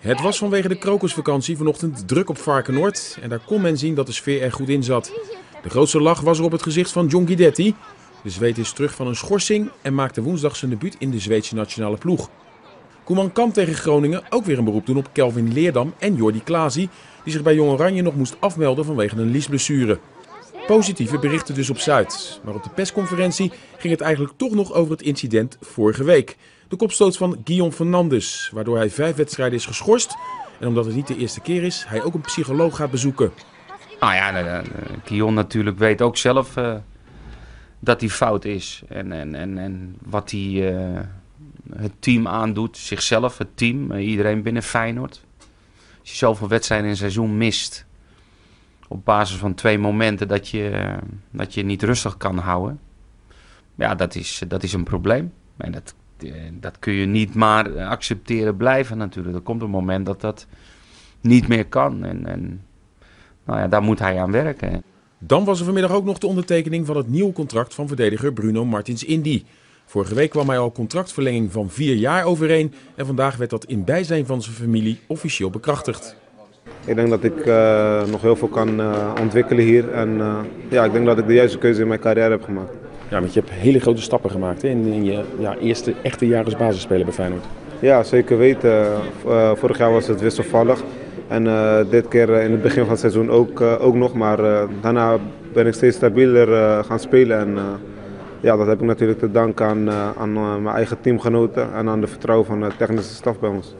Het was vanwege de krokusvakantie vanochtend druk op Varkenoord en daar kon men zien dat de sfeer er goed in zat. De grootste lach was er op het gezicht van John Guidetti. De Zweed is terug van een schorsing en maakte woensdag zijn debuut in de Zweedse nationale ploeg. Koeman kan tegen Groningen ook weer een beroep doen op Kelvin Leerdam en Jordi Klaasie, die zich bij Jong Oranje nog moest afmelden vanwege een liesblessure. Positieve berichten dus op Zuid. Maar op de persconferentie ging het eigenlijk toch nog over het incident vorige week. De kopstoot van Guillaume Fernandes, waardoor hij vijf wedstrijden is geschorst. En omdat het niet de eerste keer is, hij ook een psycholoog gaat bezoeken. Nou ja, Guillaume natuurlijk weet ook zelf uh, dat hij fout is. En, en, en, en wat hij uh, het team aandoet, zichzelf, het team, uh, iedereen binnen Feyenoord. Als je zoveel wedstrijden in een seizoen mist, op basis van twee momenten dat je, dat je niet rustig kan houden. Ja, dat is, dat is een probleem. En dat, dat kun je niet maar accepteren blijven natuurlijk. Er komt een moment dat dat niet meer kan. En, en nou ja, daar moet hij aan werken. Dan was er vanmiddag ook nog de ondertekening van het nieuwe contract van verdediger Bruno Martins Indy. Vorige week kwam hij al contractverlenging van vier jaar overeen en vandaag werd dat in bijzijn van zijn familie officieel bekrachtigd. Ik denk dat ik uh, nog heel veel kan uh, ontwikkelen hier en uh, ja, ik denk dat ik de juiste keuze in mijn carrière heb gemaakt. Ja, want je hebt hele grote stappen gemaakt hè, in, in, je ja, eerste echte jaar als basisspeler bij Feyenoord. Ja, zeker weten. vorig jaar was het wisselvallig. En uh, dit keer in het begin van het seizoen ook, ook nog. Maar daarna ben ik steeds stabieler gaan spelen. En ja, dat heb ik natuurlijk te danken aan, aan mijn eigen teamgenoten en aan de vertrouwen van de technische staf bij ons.